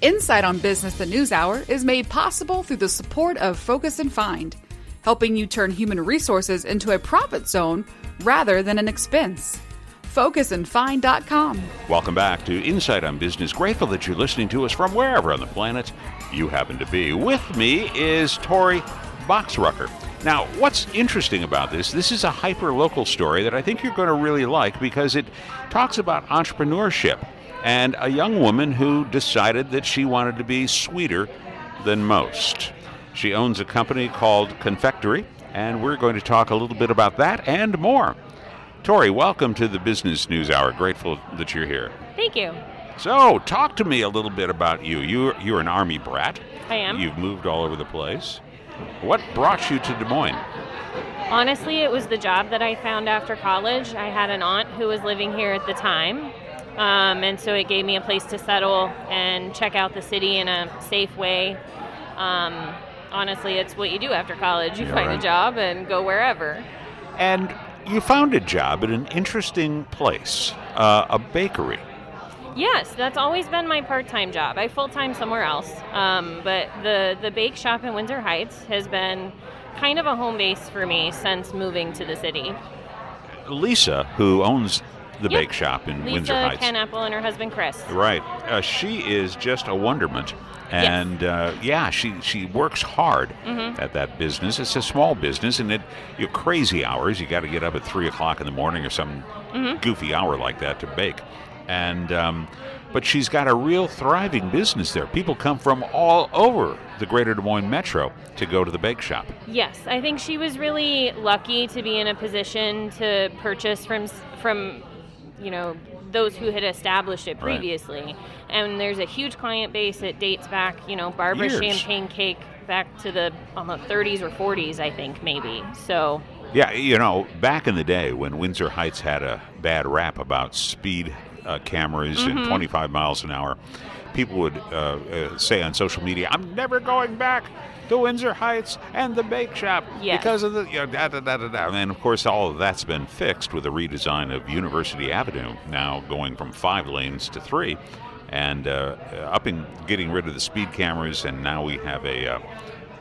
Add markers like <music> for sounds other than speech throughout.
Insight on Business the News Hour is made possible through the support of Focus and Find, helping you turn human resources into a profit zone rather than an expense. FocusandFind.com. Welcome back to Insight on Business. Grateful that you're listening to us from wherever on the planet you happen to be. With me is Tori Boxrucker. Now, what's interesting about this, this is a hyper local story that I think you're going to really like because it talks about entrepreneurship and a young woman who decided that she wanted to be sweeter than most. She owns a company called ConfectTori, and we're going to talk a little bit about that and more. Tori, welcome to the Business News Hour. Grateful that you're here. Thank you. So, talk to me a little bit about you. You you're an army brat. I am. You've moved all over the place. What brought you to Des Moines? Honestly, it was the job that I found after college. I had an aunt who was living here at the time, um, and so it gave me a place to settle and check out the city in a safe way. Um, honestly, it's what you do after college. You Yeah, find right. a job and go wherever. And you found a job at an interesting place, uh, a bakery. Yes, that's always been my part-time job. I full-time somewhere else, um, but the the Bake Shoppe in Windsor Heights has been kind of a home base for me since moving to the city. Lisa, who owns the Yep. Bake Shoppe in Lisa Windsor Heights. Ken Apple and her husband Chris. Right. Uh, she is just a wonderment. And uh, yeah, she, she works hard Mm-hmm. at that business. It's a small business, and it you crazy hours. You got to get up at three o'clock in the morning or some Mm-hmm. goofy hour like that to bake. And um, but she's got a real thriving business there. People come from all over the Greater Des Moines metro to go to the Bake Shoppe. Yes, I think she was really lucky to be in a position to purchase from from you know those who had established it Right. previously. And there's a huge client base that dates back, you know, Barbara Years. Champagne Cake back to the almost 30s or 40s, I think maybe. So Yeah, you know, back in the day when Windsor Heights had a bad rap about speed uh, cameras and 25 miles an hour, people would uh, uh, say on social media, "I'm never going back to Windsor Heights and the Bake Shoppe Yes. because of the you know, da da da da da." And of course, all of that's been fixed with a redesign of University Avenue, now going from five lanes to three, and uh, up in getting rid of the speed cameras, and now we have a uh,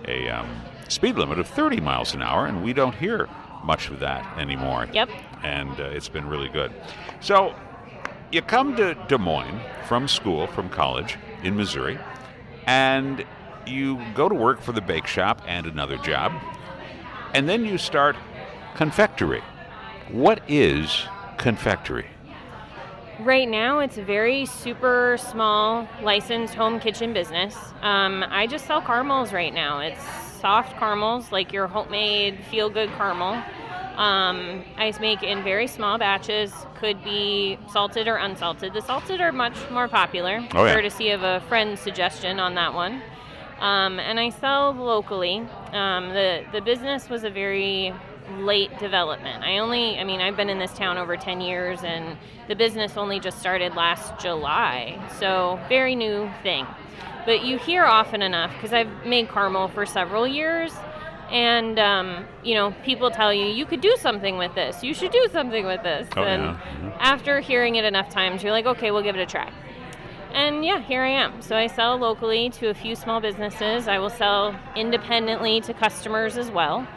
a um, speed limit of 30 miles an hour, and we don't hear much of that anymore. Yep. And uh, it's been really good. So you come to Des Moines from school, from college in Missouri, and you go to work for the Bake Shoppe and another job, and then you start ConfectTori. What is ConfectTori? Right now, it's a very super small licensed home kitchen business. Um, I just sell caramels right now. It's soft caramels, like your homemade feel good caramel. Um, I make in very small batches, could be salted or unsalted. The salted are much more popular, Oh, yeah. courtesy of a friend's suggestion on that one. Um, and I sell locally. Um, the the business was a very late development. I only, I mean, I've been in this town over 10 years, and the business only just started last July, so very new thing. But you hear often enough because I've made caramel for several years. And um, you know, people tell you you could do something with this. You should do something with this. Oh, and yeah. After hearing it enough times, you're like, okay, we'll give it a try. And yeah, here I am. So I sell locally to a few small businesses. I will sell independently to customers as well.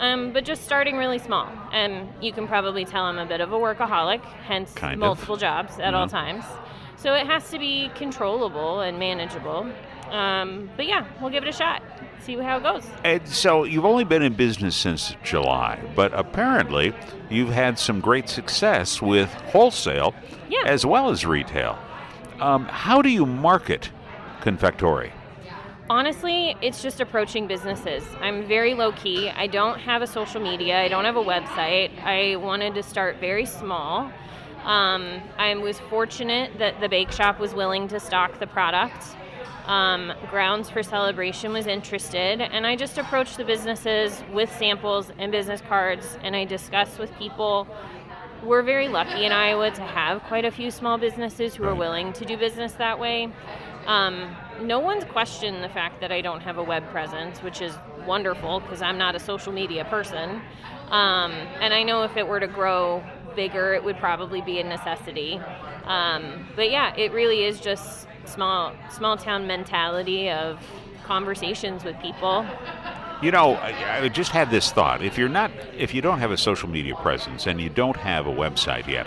Um, but just starting really small. And you can probably tell I'm a bit of a workaholic, hence Kind of. multiple jobs at all times. So it has to be controllable and manageable. Um, but yeah, we'll give it a shot. See how it goes. And so you've only been in business since July, but apparently you've had some great success with wholesale Yeah. as well as retail. Um, how do you market ConfectTori? Honestly, it's just approaching businesses. I'm very low key. I don't have a social media. I don't have a website. I wanted to start very small. Um, I was fortunate that the Bake Shoppe was willing to stock the product. Um, Grounds for Celebration was interested, and I just approached the businesses with samples and business cards, and I discussed with people. We're very lucky in Iowa to have quite a few small businesses who are willing to do business that way. Um, no one's questioned the fact that I don't have a web presence, which is wonderful because I'm not a social media person. Um, and I know if it were to grow bigger, it would probably be a necessity. Um, but yeah, it really is just small small town mentality of conversations with people. You know, I, I just had this thought. If you're not, if you don't have a social media presence and you don't have a website yet,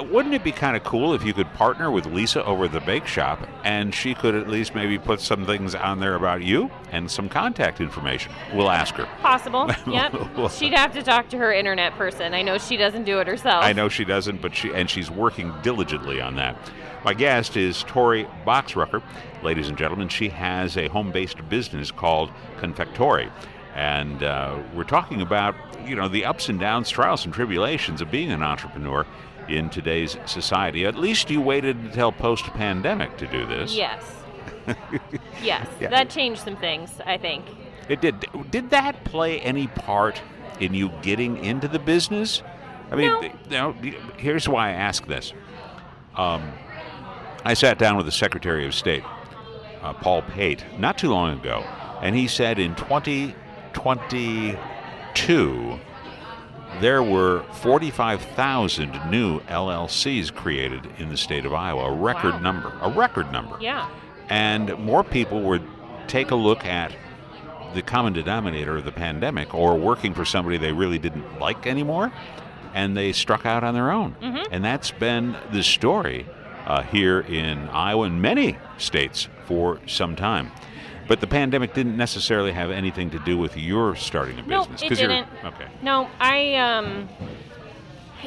wouldn't it be kind of cool if you could partner with Lisa over the Bake Shoppe and she could at least maybe put some things on there about you and some contact information? We'll ask her. Possible. <laughs> Yep. She'd have to talk to her internet person. I know she doesn't do it herself. I know she doesn't, but she and she's working diligently on that. My guest is Tori Boxrucker. Ladies and gentlemen, she has a home-based business called ConfectTori. And uh, we're talking about, you know, the ups and downs, trials and tribulations of being an entrepreneur in today's society. At least you waited until post pandemic to do this. Yes. <laughs> yes. Yeah. That changed some things, I think. It did. Did that play any part in you getting into the business? I mean, No. th- you know, here's why I ask this. Um, I sat down with the Secretary of State, uh, Paul Pate, not too long ago, and he said in 2022 there were 45,000 new LLCs created in the state of Iowa, a record Wow. number, a record number Yeah. and more people would take a look at the common denominator of the pandemic or working for somebody they really didn't like anymore and they struck out on their own and that's been the story uh, here in iowa and many states for some time but the pandemic didn't necessarily have anything to do with your starting a business it 'cause you're didn't. okay No, I um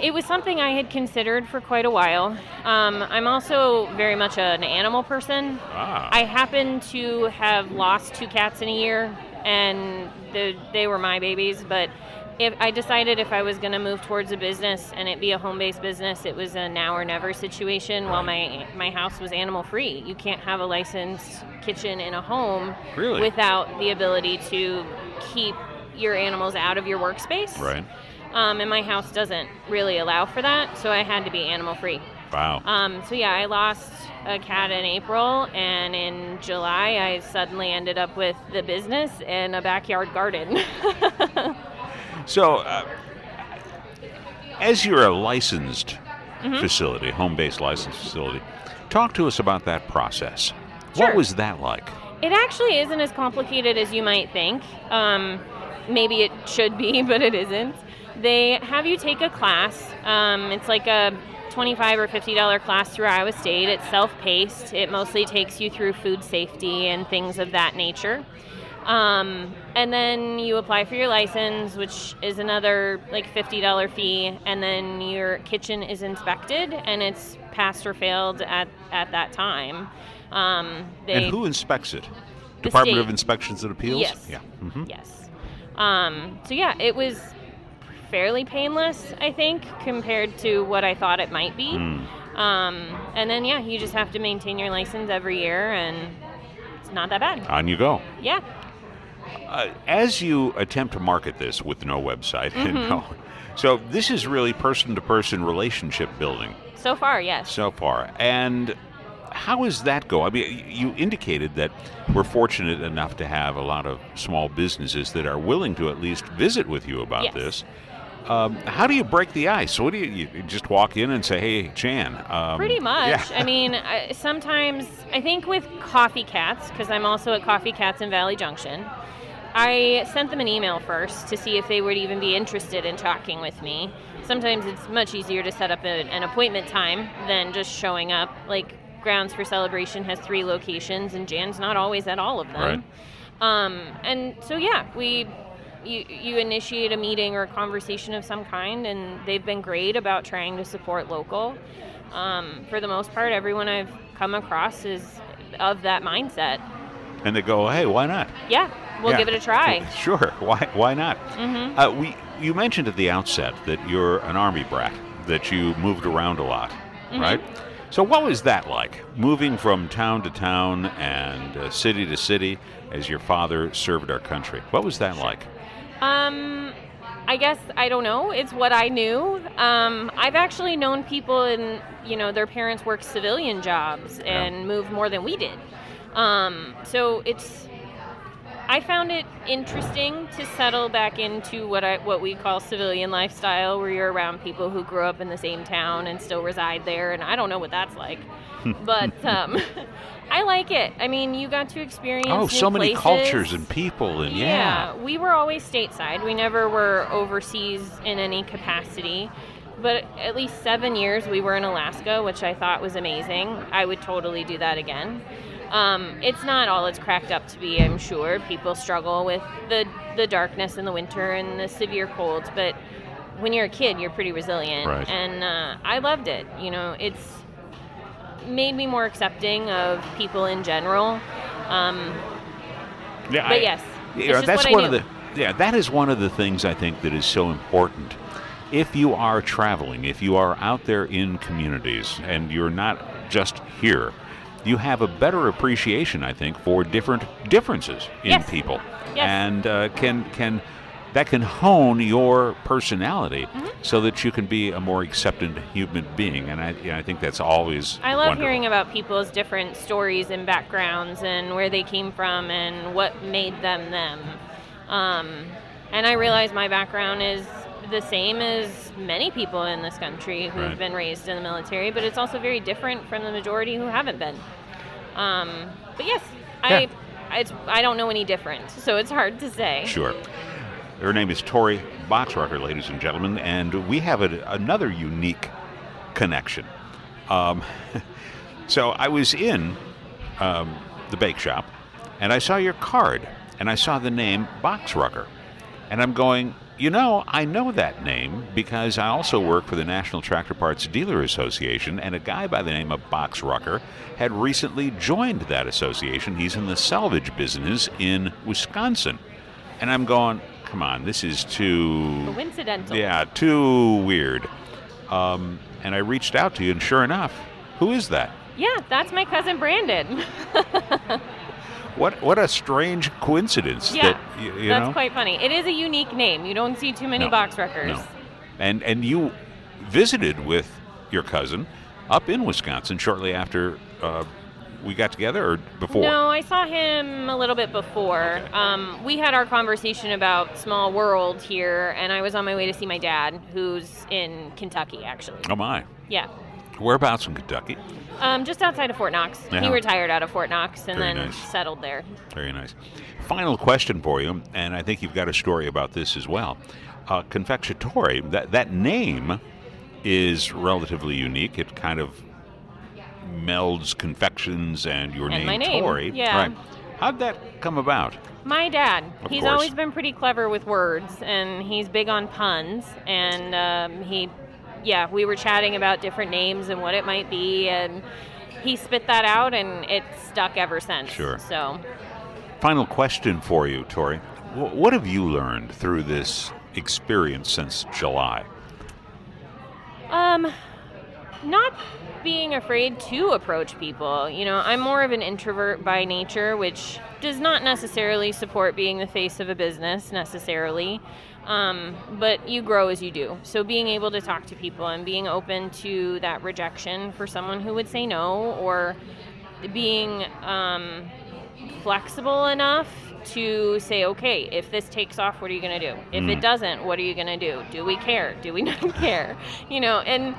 it was something I had considered for quite a while. Um, I'm also very much an animal person. ah, I happen to have lost two cats in a year, and the, they were my babies. But if I decided if I was going to move towards a business and it be a home-based business, it was a now or never situation. While my my house was animal-free, you can't have a licensed kitchen in a home Really? without the ability to keep your animals out of your workspace. right Um, and my house doesn't really allow for that, so I had to be animal-free. wow Um, so yeah, I lost a cat in April, and in July, I suddenly ended up with the business and a backyard garden. <laughs> So, uh, as you're a licensed Mm-hmm. facility, home based licensed facility, talk to us about that process. Sure. What was that like? it actually isn't as complicated as you might think. Um, maybe it should be, <laughs> but it isn't. They have you take a class. Um, it's like a 25 or 50 dollar class through Iowa State. It's self-paced. It mostly takes you through food safety and things of that nature. Um, and then you apply for your license, which is another like $50 fee, and then your kitchen is inspected and it's passed or failed at, at that time. Um, they, and who inspects it? Department of. Inspections and Appeals? Yes. Yeah. hmm Yes. Um, so yeah, it was fairly painless, I think, compared to what I thought it might be. Hmm. Um, and then yeah, you just have to maintain your license every year, and it's not that bad. On you go. Yeah. Uh, as you attempt to market this with no website, <laughs> Mm-hmm. and no, so this is really person to person relationship building So far, yes. so far. And how does that go? I mean, you indicated that we're fortunate enough to have a lot of small businesses that are willing to at least visit with you about Yes. this. Um, how do you break the ice? What do you, you just walk in and say, "Hey, Chan"? Um, Pretty much. Yeah. I mean, I, sometimes I think with Coffee Cats, because I'm also at Coffee Cats in Valley Junction, I sent them an email first to see if they would even be interested in talking with me. Sometimes it's much easier to set up a, an appointment time than just showing up. Like Grounds for Celebration has three locations, and Jan's not always at all of them. Um, and so yeah, we you you initiate a meeting or a conversation of some kind, and they've been great about trying to support local. Um, for the most part, everyone I've come across is of that mindset. and they go, "Hey, why not?" Yeah, we'll Yeah. give it a try. <laughs> Sure. Why? Why not? hmm Uh, we you mentioned at the outset that you're an army brat, that you moved around a lot, Mm-hmm. right? So what was that like, moving from town to town and uh, city to city as your father served our country? What was that like? Um, I guess I don't know. It's what I knew. Um, I've actually known people in you know their parents worked civilian jobs Yeah. and moved more than we did. Um, so it's I found it interesting to settle back into what I what we call civilian lifestyle, where you're around people who grew up in the same town and still reside there, and I don't know what that's like, <laughs> but um, <laughs> I like it. I mean, you got to experience. Oh, so many places. cultures and people, and yeah. we were always stateside. We never were overseas in any capacity. But at least seven years we were in Alaska, which I thought was amazing. I would totally do that again. Um, it's not all it's cracked up to be, I'm sure. People struggle with the, the darkness in the winter and the severe colds, but when you're a kid, you're pretty resilient. Right. And uh, I loved it. You know, it's made me more accepting of people in general. Um, Yeah, but I- yes, it's Yeah, just that's one of the yeah, that is one of the things I think that is so important. If you are traveling, if you are out there in communities and you're not just here, you have a better appreciation, I think, for different differences in Yes. people, Yes. and uh, can can that can hone your personality Mm-hmm. so that you can be a more accepted human being. And I, yeah, I think that's always I love wonderful. hearing about people's different stories and backgrounds and where they came from and what made them them. Um, and I realize my background is the same as many people in this country who've Right. been raised in the military, but it's also very different from the majority who haven't been. Um, but yes, I, it's, I don't know any different, so it's hard to say. Sure. Her name is Tori Boxrucker, ladies and gentlemen, and we have a, another unique connection. Um, <laughs> so I was in um, the Bake Shoppe, and I saw your card, and I saw the name Boxrucker, and I'm going, you know, I know that name because I also work for the National Tractor Parts Dealer Association, and a guy by the name of Boxrucker had recently joined that association. He's in the salvage business in Wisconsin. And I'm going, come on, this is too, Coincidental. yeah, too weird. Um, and I reached out to you, and sure enough, who is that? Yeah, that's my cousin Brandon. <laughs> What what a strange coincidence yeah, that you, you that's know. quite funny. It is a unique name. You don't see too many No, Boxruckers. No. And and you visited with your cousin up in Wisconsin shortly after uh, we got together, or before? No, I saw him a little bit before. Okay. Um, we had our conversation about small world here, and I was on my way to see my dad, who's in Kentucky, actually. Oh my! Yeah, Whereabouts in Kentucky? um, just outside of Fort Knox. Yeah. He retired out of Fort Knox and Very then nice. settled there. Very nice. Final question for you, and I think you've got a story about this as well. Uh, Confectionatory, that that name is relatively unique. It kind of melds confections and your And name, my name, Tori. yeah. Right. How'd that come about? My dad, Of he's course. always been pretty clever with words, and he's big on puns. And um, he, yeah, we were chatting about different names and what it might be, and he spit that out, and it's stuck ever since. Sure. So, Final question for you, Tori. What have you learned through this experience since July? um, not being afraid to approach people. You know, I'm more of an introvert by nature, which does not necessarily support being the face of a business necessarily. Um, but you grow as you do. So being able to talk to people and being open to that rejection for someone who would say no, or being um, flexible enough to say, okay, if this takes off, what are you going to do? If Mm. it doesn't, what are you going to do? Do we care? Do we <laughs> not care? You know, and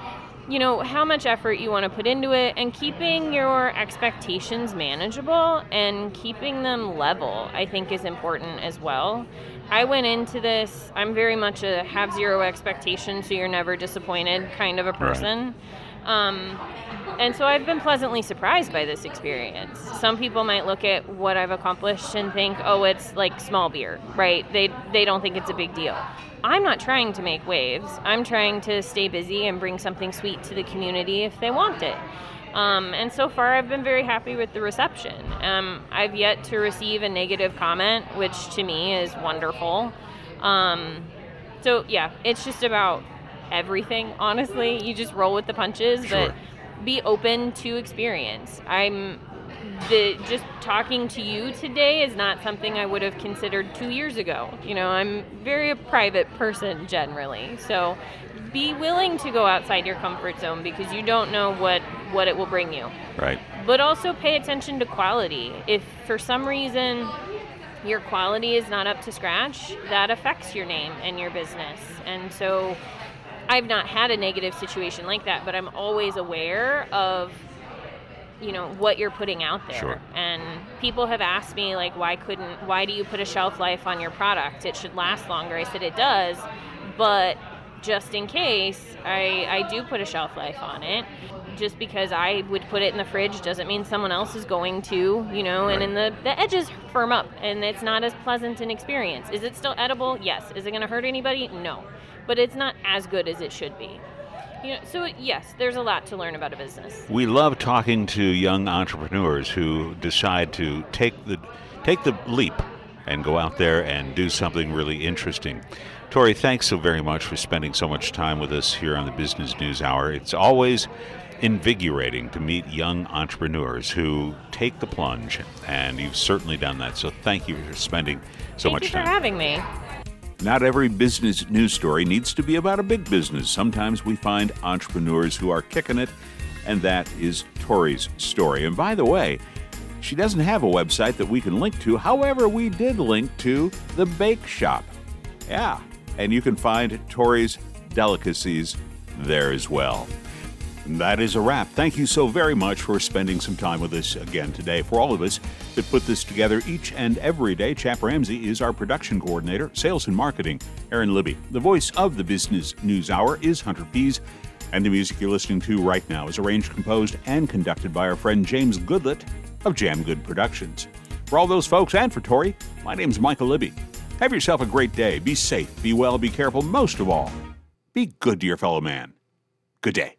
you know how much effort you want to put into it and keeping your expectations manageable and keeping them level i think is important as well. I went into this i'm very much a have zero expectations so you're never disappointed kind of a person um, and so I've been pleasantly surprised by this experience. Some people might look at what I've accomplished and think, "Oh, it's like small beer," right? They they don't think it's a big deal. I'm not trying to make waves. I'm trying to stay busy and bring something sweet to the community if they want it. Um, and so far, I've been very happy with the reception. Um, I've yet to receive a negative comment, which to me is wonderful. Um, so yeah, it's just about everything. Honestly, you just roll with the punches, Sure. but be open to experience. I'm the just talking to you today is not something I would have considered two years ago. You know, I'm very a private person generally, so be willing to go outside your comfort zone because you don't know what what it will bring you Right. but also pay attention to quality. If for some reason your quality is not up to scratch, that affects your name and your business. And so I've not had a negative situation like that, but I'm always aware of you know what you're putting out there. Sure. and people have asked me like why couldn't why do you put a shelf life on your product? It should last longer. I said it does. But just in case i i do put a shelf life on it. Just because i would put it in the fridge doesn't mean someone else is going to you know and Right. then the the edges firm up and it's not as pleasant an experience. Is it still edible? Yes. Is it going to hurt anybody? No but it's not as good as it should be you know, so yes, there's a lot to learn about a business. We love talking to young entrepreneurs who decide to take the take the leap and go out there and do something really interesting. Tori, thanks so very much for spending so much time with us here on the Business News Hour. It's always invigorating to meet young entrepreneurs who take the plunge, and you've certainly done that. So thank you for spending so Thank much you time. for having me. Not every business news story needs to be about a big business. Sometimes we find entrepreneurs who are kicking it, and that is Tori's story. And by the way, she doesn't have a website that we can link to. However, we did link to the Bake Shoppe. Yeah, and you can find Tori's delicacies there as well. That is a wrap. Thank you so very much for spending some time with us again today. For all of us that put this together each and every day, Chap Ramsey is our production coordinator, sales and marketing, Aaron Libbie. The voice of the Business News Hour is Hunter Pease, and the music you're listening to right now is arranged, composed, and conducted by our friend James Goodlett of Jam Good Productions. For all those folks and for Tori, my name's Michael Libbie. Have yourself a great day. Be safe, be well, be careful. Most of all, be good to your fellow man. Good day.